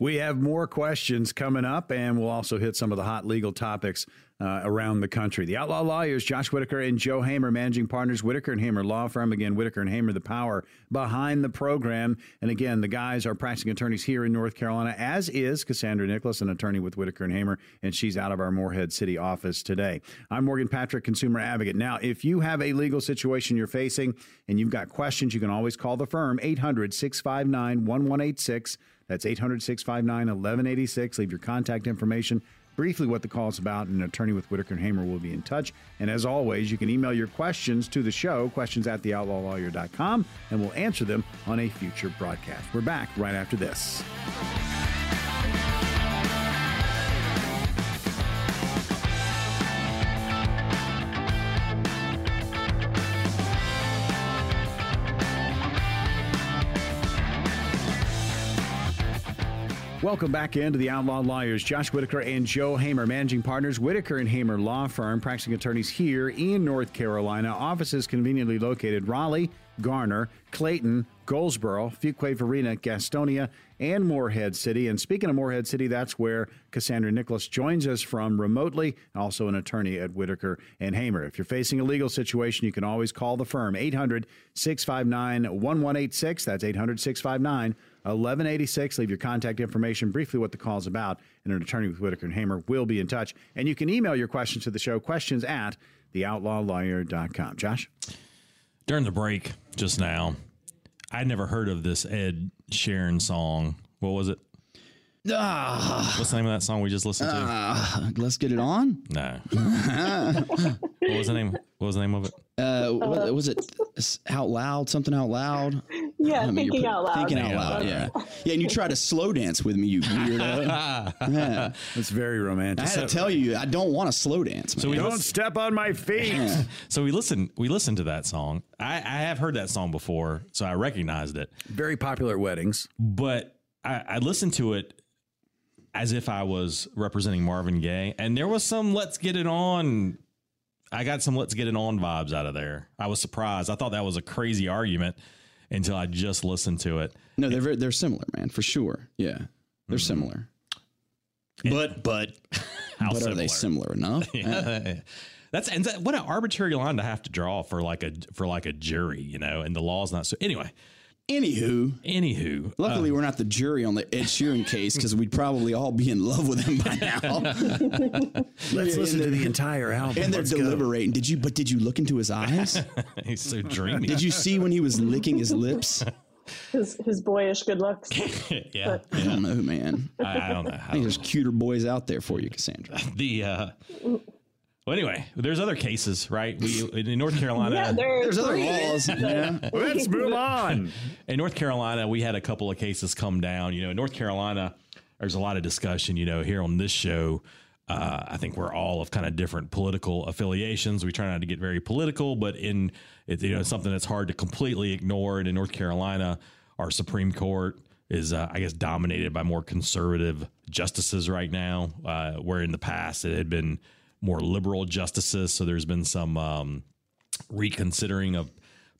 We have more questions coming up, and we'll also hit some of the hot legal topics uh, around the country. The Outlaw Lawyers, Josh Whitaker and Joe Hamer, managing partners, Whitaker and Hamer Law Firm. Again, Whitaker and Hamer, the power behind the program. And again, the guys are practicing attorneys here in North Carolina, as is Cassandra Nicholas, an attorney with Whitaker and Hamer, and she's out of our Morehead City office today. I'm Morgan Patrick, consumer advocate. Now, if you have a legal situation you're facing and you've got questions, you can always call the firm 800 659 1186. That's 800 659 1186. Leave your contact information, briefly what the call is about, and an attorney with Whitaker and Hamer will be in touch. And as always, you can email your questions to the show, questions at theoutlawlawyer.com, and we'll answer them on a future broadcast. We're back right after this. Welcome back into the Outlaw Lawyers. Josh Whitaker and Joe Hamer, managing partners, Whitaker and Hamer Law Firm, practicing attorneys here in North Carolina. Offices conveniently located Raleigh, Garner, Clayton, Goldsboro, Fuquay Varina, Gastonia, and Morehead City. And speaking of Morehead City, that's where Cassandra Nicholas joins us from remotely, also an attorney at Whitaker and Hamer. If you're facing a legal situation, you can always call the firm 800 659 1186. That's 800 659 1186. Leave your contact information, briefly what the call is about, and an attorney with Whitaker and Hamer will be in touch. And you can email your questions to the show, questions at theoutlawlawyer.com. Josh? During the break just now, I'd never heard of this Ed Sheeran song. What was it? Ah, What's the name of that song we just listened to? ah, let's get it on. no. what was the name? What was the name of it? Uh, what, was it out loud? Something out loud? Yeah, I mean, thinking put- out loud. Thinking out loud. Yeah, yeah. And you try to slow dance with me, you weirdo. yeah. That's very romantic. I had to tell you, I don't want to slow dance. Man. So we Don't step on my feet. so we listened we listened to that song. I, I have heard that song before, so I recognized it. Very popular at weddings. But I, I listened to it as if I was representing Marvin Gaye, and there was some "Let's Get It On." I got some "Let's Get It On" vibes out of there. I was surprised. I thought that was a crazy argument until I just listened to it. no, they're very, they're similar, man, for sure. Yeah, they're hmm. similar. But but how but are they similar enough? Yeah. That's and that, what an arbitrary line to have to draw for like a for like a jury, you know, and the law's not so. Anyway, Anywho, anywho, luckily we're not the jury on the Ed Sheeran case because we'd probably all be in love with him by now. Let's listen to the entire album. and they're Let's go. deliberating. Did you? But did you look into his eyes? he's so dreamy. Did you see when he was licking his lips? His his boyish good looks. yeah, I don't know, man. I I, I don't know. I think don't there's cuter boys out there for you, Cassandra. the uh well anyway there's other cases right we in north carolina Yeah, there There's other laws. Yeah. Let's move on. in north carolina we had a couple of cases come down you know in north carolina there's a lot of discussion you know here on this show uh, I think we're all of kind of different political affiliations. We try not to get very political, but in it's you know something that's hard to completely ignore. And in North Carolina, our Supreme Court is, uh, I guess, dominated by more conservative justices right now, uh, where in the past it had been more liberal justices. So there's been some um, reconsidering of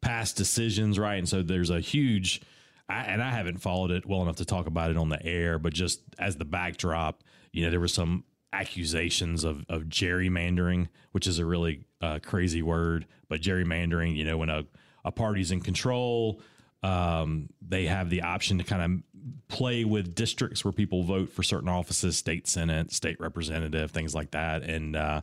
past decisions, right? And so there's a huge, I, and I haven't followed it well enough to talk about it on the air, but just as the backdrop, you know, there were some accusations of, of gerrymandering, which is a really uh, crazy word, but gerrymandering, you know, when a, a party's in control, um, they have the option to kind of play with districts where people vote for certain offices, state senate, state representative, things like that. And, uh,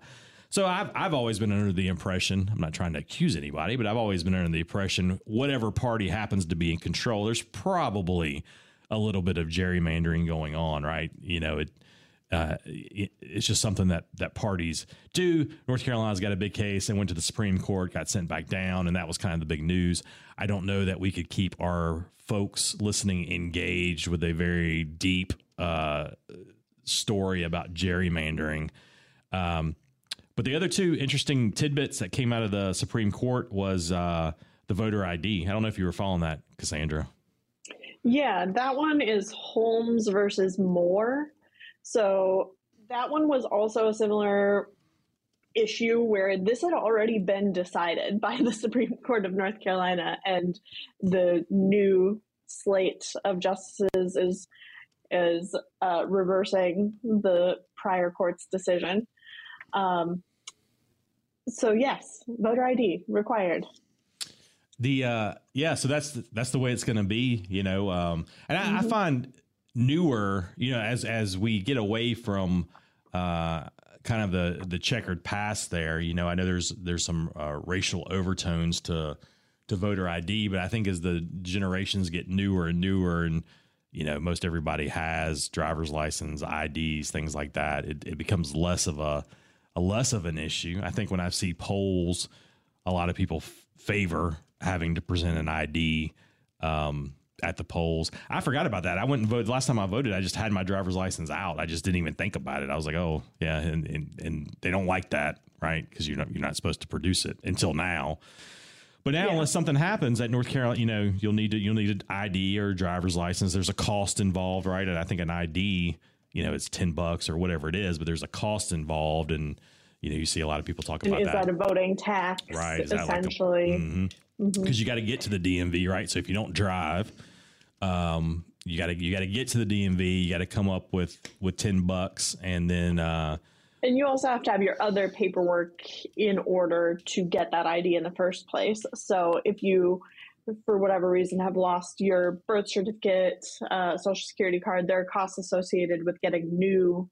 So I've I've always been under the impression I'm not trying to accuse anybody, but I've always been under the impression whatever party happens to be in control, there's probably a little bit of gerrymandering going on, right? You know, it, uh, it it's just something that that parties do. North Carolina's got a big case and went to the Supreme Court, got sent back down, and that was kind of the big news. I don't know that we could keep our folks listening engaged with a very deep uh, story about gerrymandering. Um, but the other two interesting tidbits that came out of the Supreme Court was uh, the voter ID. I don't know if you were following that, Cassandra. Yeah, that one is Holmes versus Moore. So that one was also a similar issue where this had already been decided by the Supreme Court of North Carolina, and the new slate of justices is is uh, reversing the prior court's decision. Um, so yes, voter ID required. The uh, yeah, so that's the, that's the way it's going to be, you know. Um, and I, I find newer, you know, as as we get away from uh, kind of the the checkered past there, you know, I know there's there's some uh, racial overtones to to voter ID, but I think as the generations get newer and newer, and you know, most everybody has driver's license, IDs, things like that. It, it becomes less of a a less of an issue. I think when I see polls, a lot of people f- favor having to present an ID um, at the polls. I forgot about that. I went and voted last time I voted. I just had my driver's license out. I just didn't even think about it. I was like, oh yeah, and and, and they don't like that, right? Because you're not you're not supposed to produce it until now. But now, Yeah. unless something happens at North Carolina, you know, you'll need to you'll need an ID or a driver's license. There's a cost involved, right? And I think an ID, you know, it's ten bucks or whatever it is, but there's a cost involved, and you know, you see a lot of people talk about is that a voting tax? Right, is that like a- Essentially. Mm-hmm. Mm-hmm. because you got to get to the DMV, right? So if you don't drive, um, you got to you got to get to the DMV. You got to come up with with ten bucks, and then uh, And you also have to have your other paperwork in order to get that ID in the first place. So if you, for whatever reason, have lost your birth certificate, uh, social security card, there are costs associated with getting new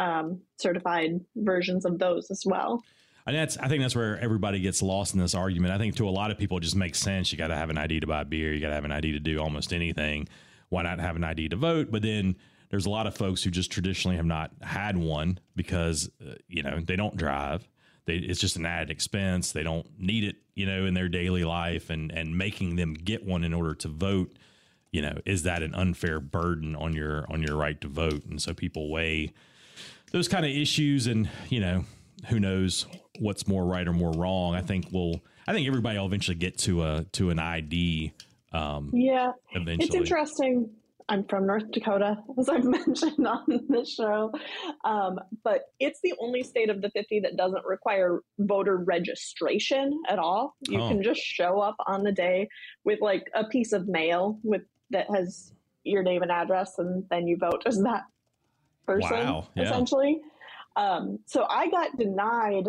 um, certified versions of those as well. And that's I think that's where everybody gets lost in this argument. I think to a lot of people it just makes sense. You got to have an ID to buy beer. You got to have an ID to do almost anything. Why not have an ID to vote? But then there's a lot of folks who just traditionally have not had one because uh, you know they don't drive. They, it's just an added expense. They don't need it, you know, in their daily life, and and making them get one in order to vote, you know, is that an unfair burden on your on your right to vote? And so people weigh those kind of issues, and you know, who knows what's more right or more wrong. I think we'll. I think everybody will eventually get to a to an ID. Um, Yeah, eventually, it's interesting. I'm from North Dakota, as I've mentioned on the show, um, but it's the only state of the 50 that doesn't require voter registration at all. You Oh. can just show up on the day with like a piece of mail with that has your name and address, and then you vote as that person, Wow, yeah. essentially. Um, so I got denied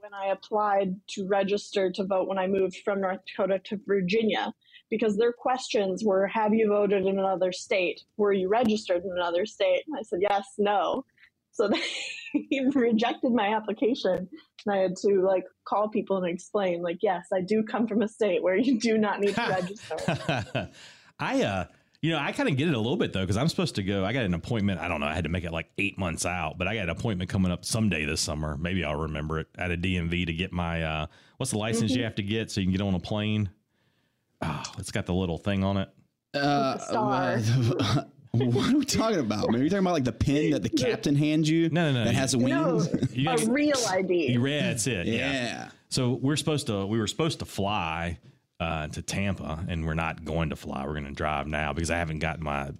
when I applied to register to vote when I moved from North Dakota to Virginia because their questions were Have you voted in another state? Were you registered in another state? And I said, Yes, no. So they rejected my application. And I had to like call people and explain, like, yes, I do come from a state where you do not need to register. I uh you know, I kind of get it a little bit though, because I'm supposed to go. I got an appointment. I don't know. I had to make it like eight months out, but I got an appointment coming up someday this summer. Maybe I'll remember it at a DMV to get my uh, what's the license you have to get so you can get on a plane. Oh, it's got the little thing on it. Uh, star. what are we talking about? Man, are you talking about like the pin that the captain hands you? No, no, no. That has no, wings. You a real ID. You read that's it. yeah. yeah. So we're supposed to we were supposed to fly uh, to Tampa, and we're not going to fly. We're going to drive now because I haven't got my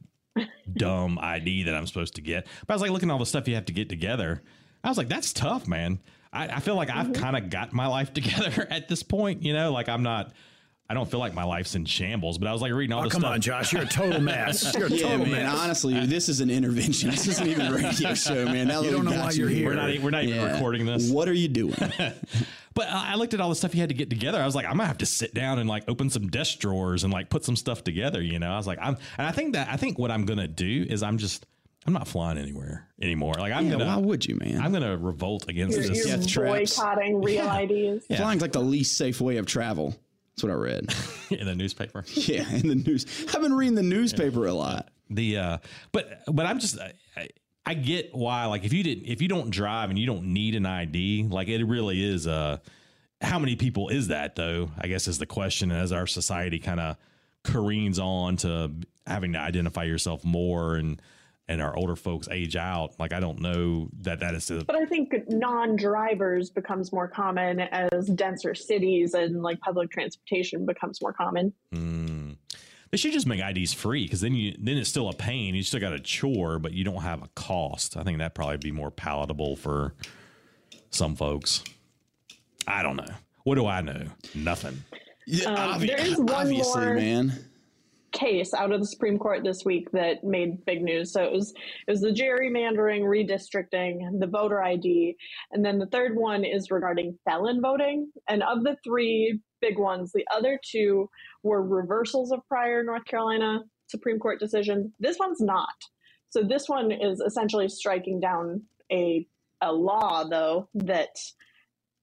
dumb ID that I'm supposed to get. But I was like looking at all the stuff you have to get together. I was like, that's tough, man. I, I feel like I've kind of got my life together at this point. You know, like I'm not. I don't feel like my life's in shambles, but I was like reading all Oh, this come stuff. on, Josh. You're a total mess. You're a Yeah, total man. mess. Honestly, this is an intervention. This isn't even a radio show, man. Now that You don't we've know got why you you're here. We're not. We're not even recording this. What are you doing? But I I looked at all the stuff you had to get together. I was like, I'm gonna have to sit down and like open some desk drawers and like put some stuff together. You know, I was like, I'm, and I think that I think what I'm gonna do is I'm just, I'm not flying anywhere anymore. Like I'm Yeah, gonna, why would you, man? I'm gonna revolt against You're, this. you're death traps. boycotting real IDs. Yeah. Flying's like the least safe way of travel. That's what I read. in the newspaper. yeah, in the news. I've been reading the newspaper a lot. The uh, but but I'm just I, I, I get why like if you didn't if you don't drive and you don't need an ID like it really is uh how many people is that though I guess is the question as our society kind of careens on to having to identify yourself more and and our older folks age out like I don't know that that is a, But I think non-drivers becomes more common as denser cities and like public transportation becomes more common. Mm. They should just make IDs free because then you then it's still a pain. You still got a chore, but you don't have a cost. I think that probably be more palatable for some folks. I don't know. What do I know? Nothing. Yeah, Um, there is one obviously, more- man. case out of the Supreme Court this week that made big news. So it was it was the gerrymandering, redistricting, the voter ID, and then the third one is regarding felon voting. And of the three big ones, the other two were reversals of prior North Carolina Supreme Court decisions. This one's not. So this one is essentially striking down a a law though that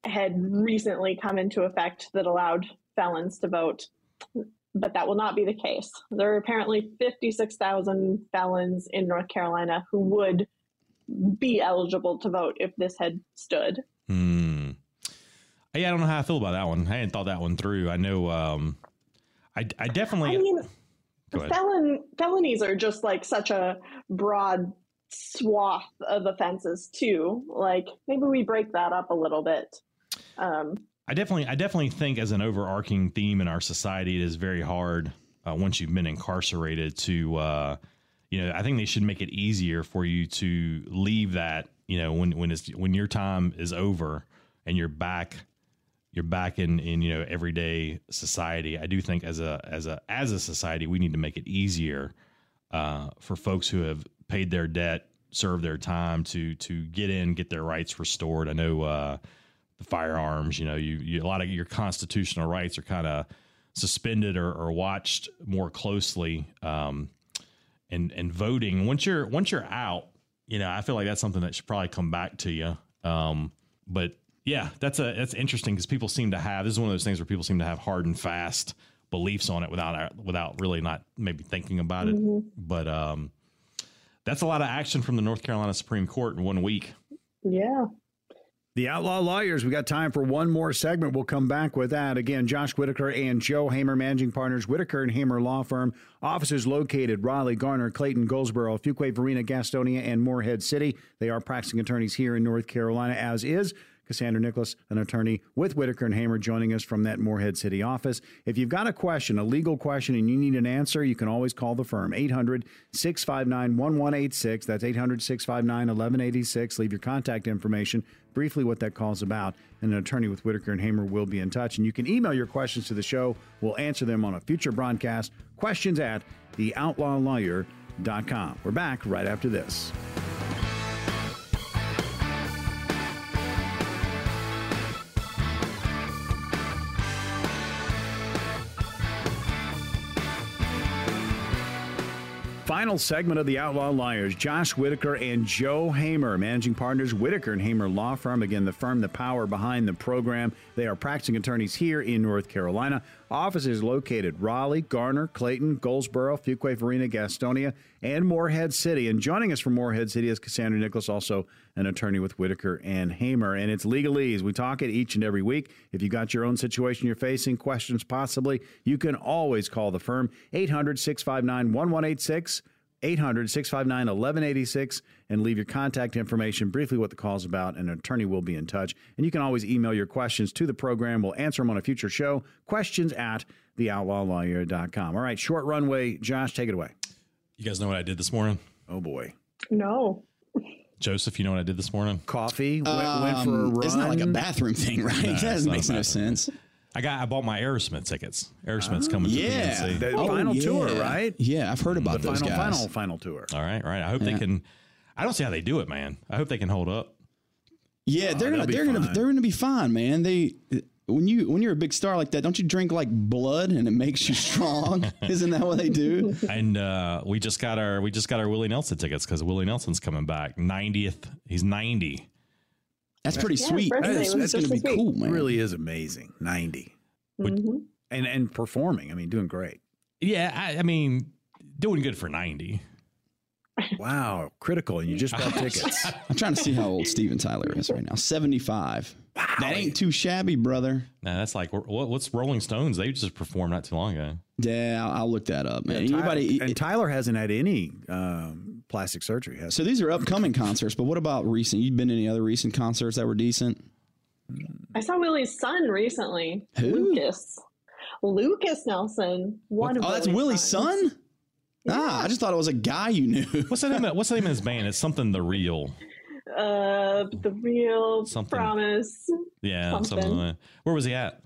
had recently come into effect that allowed felons to vote but that will not be the case. There are apparently 56,000 felons in North Carolina who would be eligible to vote if this had stood. Hmm. Yeah, I don't know how I feel about that one. I hadn't thought that one through. I know. Um, I I definitely. I mean, felon felonies are just like such a broad swath of offenses too. Like maybe we break that up a little bit. Um, I definitely, I definitely think as an overarching theme in our society, it is very hard uh, once you've been incarcerated to, uh, you know, I think they should make it easier for you to leave that, you know, when when it's when your time is over and you're back, you're back in in you know everyday society. I do think as a as a as a society, we need to make it easier uh, for folks who have paid their debt, served their time to to get in, get their rights restored. I know. Uh, the firearms. You know, you, you a lot of your constitutional rights are kind of suspended or, or watched more closely. Um, and and voting once you're once you're out, you know, I feel like that's something that should probably come back to you. Um, but yeah, that's a that's interesting because people seem to have this is one of those things where people seem to have hard and fast beliefs on it without without really not maybe thinking about it. But um, that's a lot of action from the North Carolina Supreme Court in one week. yeah. The Outlaw Lawyers, we got time for one more segment. We'll come back with that. Again, Josh Whitaker and Joe Hamer, managing partners, Whitaker and Hamer Law Firm. Offices located Raleigh, Garner, Clayton, Goldsboro, Fuquay, Varina, Gastonia, and Morehead City. They are practicing attorneys here in North Carolina, as is Cassandra Nicholas, an attorney with Whitaker and Hamer, joining us from that Morehead City office. If you've got a question, a legal question, and you need an answer, you can always call the firm 800 659 1186. That's 800 659 1186. Leave your contact information, briefly what that call's about, and an attorney with Whitaker and Hamer will be in touch. And you can email your questions to the show. We'll answer them on a future broadcast. Questions at theoutlawlawyer.com. We're back right after this. Final segment of the Outlaw Liars. Josh Whitaker and Joe Hamer, managing partners, Whitaker and Hamer Law Firm. Again, the firm, the power behind the program. They are practicing attorneys here in North Carolina. Office is located Raleigh, Garner, Clayton, Goldsboro, Fuquay, Varina, Gastonia, and Morehead City. And joining us from Morehead City is Cassandra Nicholas, also an attorney with Whitaker and Hamer. And it's legalese. We talk it each and every week. If you got your own situation you're facing, questions possibly, you can always call the firm 800 659 1186. 800 659 1186 and leave your contact information, briefly what the call's about, and an attorney will be in touch. And you can always email your questions to the program. We'll answer them on a future show. Questions at theoutlawlawyer.com. All right, short runway. Josh, take it away. You guys know what I did this morning? Oh, boy. No. Joseph, you know what I did this morning? Coffee, went, went for a Um, run. It's not like a bathroom thing, right? it's that not a makes no sense. I got I bought my Aerosmith tickets. Aerosmith's coming to Yeah. the PNC. The Oh, final yeah. tour, right? Yeah, I've heard about The those final, guys. final, final tour. All right, right. I hope they can. I don't see how they do it, man. I hope they can hold up. Yeah, they're gonna they're gonna they're gonna be fine, man. They when you when you're a big star like that, don't you drink like blood and it makes you strong? Isn't that what they do? And uh, we just got our we just got our Willie Nelson tickets because Willie Nelson's coming back. Ninetieth, he's ninety. That's pretty Yeah, sweet. That's, that's gonna be this week. cool, man. really is amazing. 90. Mhm. And and performing. I mean, doing great. Yeah, I, I mean, doing good for ninety. Wow. Critical. And you just bought tickets. I'm trying to see how old Steven Tyler is right now. 75. Wow. That ain't too shabby, brother. Nah, that's like what, what's Rolling Stones? They just performed not too long ago. Yeah, I'll, I'll look that up, man. And Tyler, Anybody? and Tyler hasn't had any um, plastic surgery, has so these are upcoming concerts, but what about recent? You've been to any other recent concerts that were decent? I saw Willie's son recently, Who? Lukas. Lukas Nelson. One of Oh, that's Willie's son. Ah, I just thought it was a guy you knew. What's the name? Of, what's the name of his band? It's something the real. Uh, the real Something. promise. Yeah, something. Something. like that. Where was he at?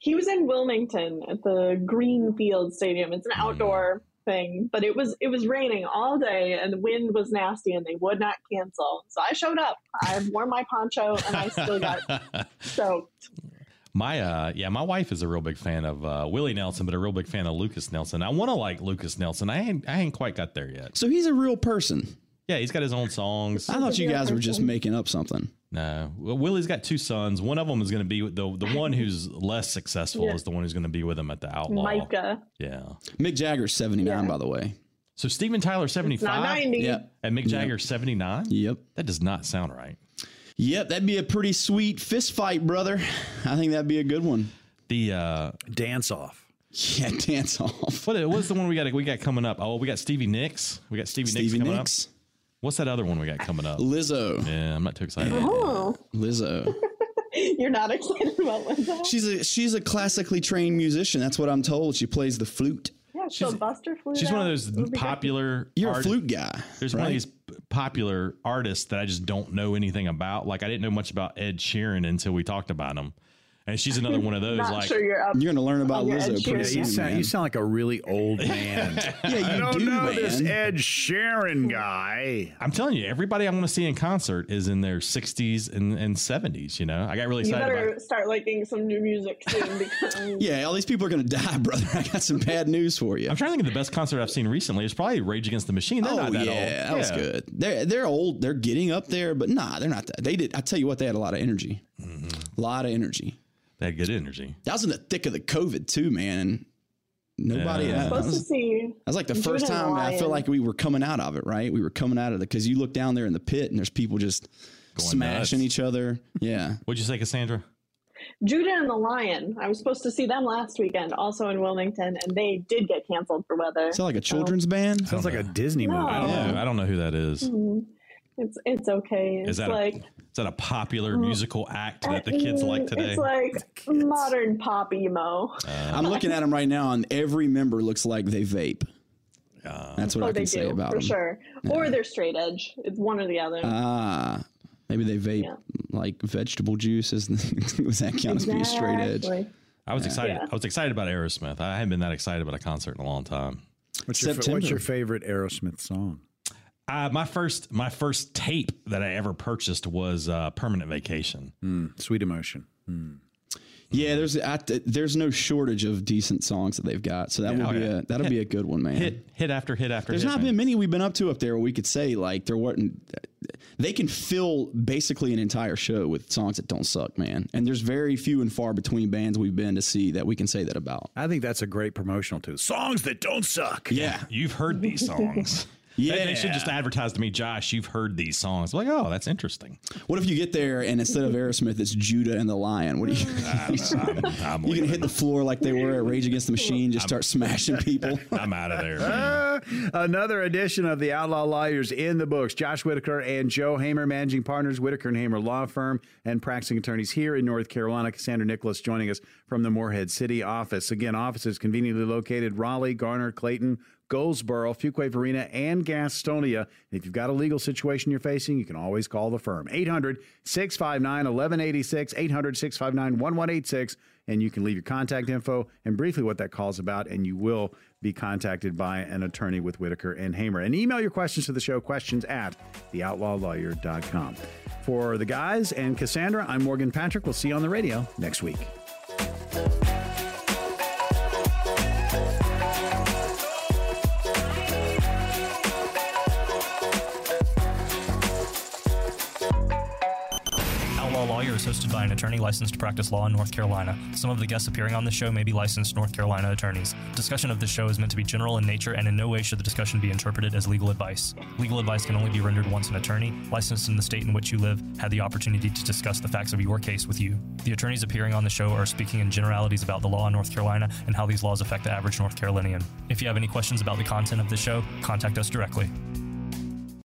He was in Wilmington at the Greenfield Stadium. It's an Hmm. outdoor thing, but it was it was raining all day and the wind was nasty and they would not cancel. So I showed up. I wore my poncho and I still got soaked. My uh yeah, my wife is a real big fan of uh, Willie Nelson, but a real big fan of Lukas Nelson. I want to like Lukas Nelson. I ain't I ain't quite got there yet. So he's a real person. Yeah, he's got his own songs. I thought you real guys were just making up something. No, Well, Willie's got two sons. One of them is going to be the the one who's less successful Yeah. is the one who's going to be with him at the Outlaw. Micah. Yeah. Mick Jagger's 79, Yeah. by the way. So Steven Tyler seventy Not five 90. Yep. and Mick Jagger seventy nine. Yep. That does not sound right. Yep. That'd be a pretty sweet fist fight, brother. I think that'd be a good one. The uh Dance off. Yeah, dance off. what was the one we got we got coming up? Oh, we got Stevie Nicks. We got Stevie, Nicks coming Nicks. up. What's that other one we got coming up? Lizzo. Yeah, I'm not too excited. about Oh, Lizzo. you're not excited about Lizzo? She's a she's a classically trained musician. That's what I'm told. She plays the flute. Yeah, she'll bust her flute She's one of those It'll popular. You're a flute guy. There's right? one of these popular artists that I just don't know anything about. Like I didn't know much about Ed Sheeran until we talked about him, and she's another one of those. Not like sure you're up. You're gonna learn about yeah, Lizzo pretty Sheeran. You soon, sound, you sound like a really old man. yeah, you I don't do, know man. this Ed Sheeran guy. I'm telling you, everybody I want to see in concert is in their 60s and, and 70s. You know, I got really excited. You better about. start liking some new music soon because yeah, all these people are gonna die, brother. I got some bad news for you. I'm trying to think of the best concert I've seen recently. It's probably Rage Against the Machine. They're Oh not that yeah, old. that was good. They're they're old. They're getting up there, but nah, they're not that. They did. I tell you what, they had a lot of energy. A lot of energy. They had good energy. That was in the thick of the COVID too, man. Nobody. Yeah. that, supposed to was, see. that was like the Judah first and time I feel like we were coming out of it. Right, we were coming out of it because you look down there in the pit and there's people just Going smashing nuts. each other. Yeah. What'd you say, Cassandra? Judah and the Lion. I was supposed to see them last weekend, also in Wilmington, and they did get canceled for weather. Is that like a children's band? Sounds like a Disney No. movie. I don't Yeah. know. I don't know who that is. Mm-hmm. It's it's okay. It's Is that like a is that a popular musical act that the kids like mm, today? It's like modern pop emo. I'm looking at them right now, and every member looks like they vape. That's what oh, I they can say do about for them. sure. Or they're straight edge. It's one or the other. Ah, maybe they vape Yeah. like vegetable juice. Is was that count as being straight edge? I was excited. Yeah. I was excited about Aerosmith. I haven't been that excited about a concert in a long time. What's your, fa- what's your favorite Aerosmith song? Uh, my first my first tape that I ever purchased was uh, Permanent Vacation. Sweet Emotion. Yeah, there's at the, there's no shortage of decent songs that they've got, so that Yeah, will oh, be a that'll be a good one, man. Hit hit after hit after. There's hit, not man. been many we've been up to up there where we could say like there wasn't. They can fill basically an entire show with songs that don't suck, man. And there's very few and far between bands we've been to see that we can say that about. I think that's a great promotional tool. Songs that don't suck. Yeah, You've heard these songs. yeah. They, they should just advertise to me, Josh. You've heard these songs. I'm like, oh, that's interesting. What if you get there and instead of Aerosmith, it's Judah and the Lion? What are you? I'm, I'm, you gonna hit the floor like they were at Rage Against the Machine, just start smashing people. I'm out of there. Uh, another edition of the Outlaw Lawyers in the books. Josh Whitaker and Joe Hamer, managing partners, Whitaker and Hamer Law Firm, and practicing attorneys here in North Carolina. Cassandra Nicholas joining us from the Morehead City office. Again, offices conveniently located Raleigh, Garner, Clayton, Goldsboro, Fuquay Varina, and Gastonia. If you've got a legal situation you're facing, you can always call the firm. 800 659 1186, 800 659 1186, and you can leave your contact info and briefly what that call's about, and you will be contacted by an attorney with Whitaker and Hamer. And email your questions to the show, questions at theoutlawlawyer.com. For the guys and Cassandra, I'm Morgan Patrick. We'll see you on the radio next week. Lawyer is hosted by an attorney licensed to practice law in North Carolina. Some of the guests appearing on the show may be licensed North Carolina attorneys. Discussion of this show is meant to be general in nature, and in no way should the discussion be interpreted as legal advice. Legal advice can only be rendered once an attorney, licensed in the state in which you live, had the opportunity to discuss the facts of your case with you. The attorneys appearing on the show are speaking in generalities about the law in North Carolina and how these laws affect the average North Carolinian. If you have any questions about the content of the show, contact us directly.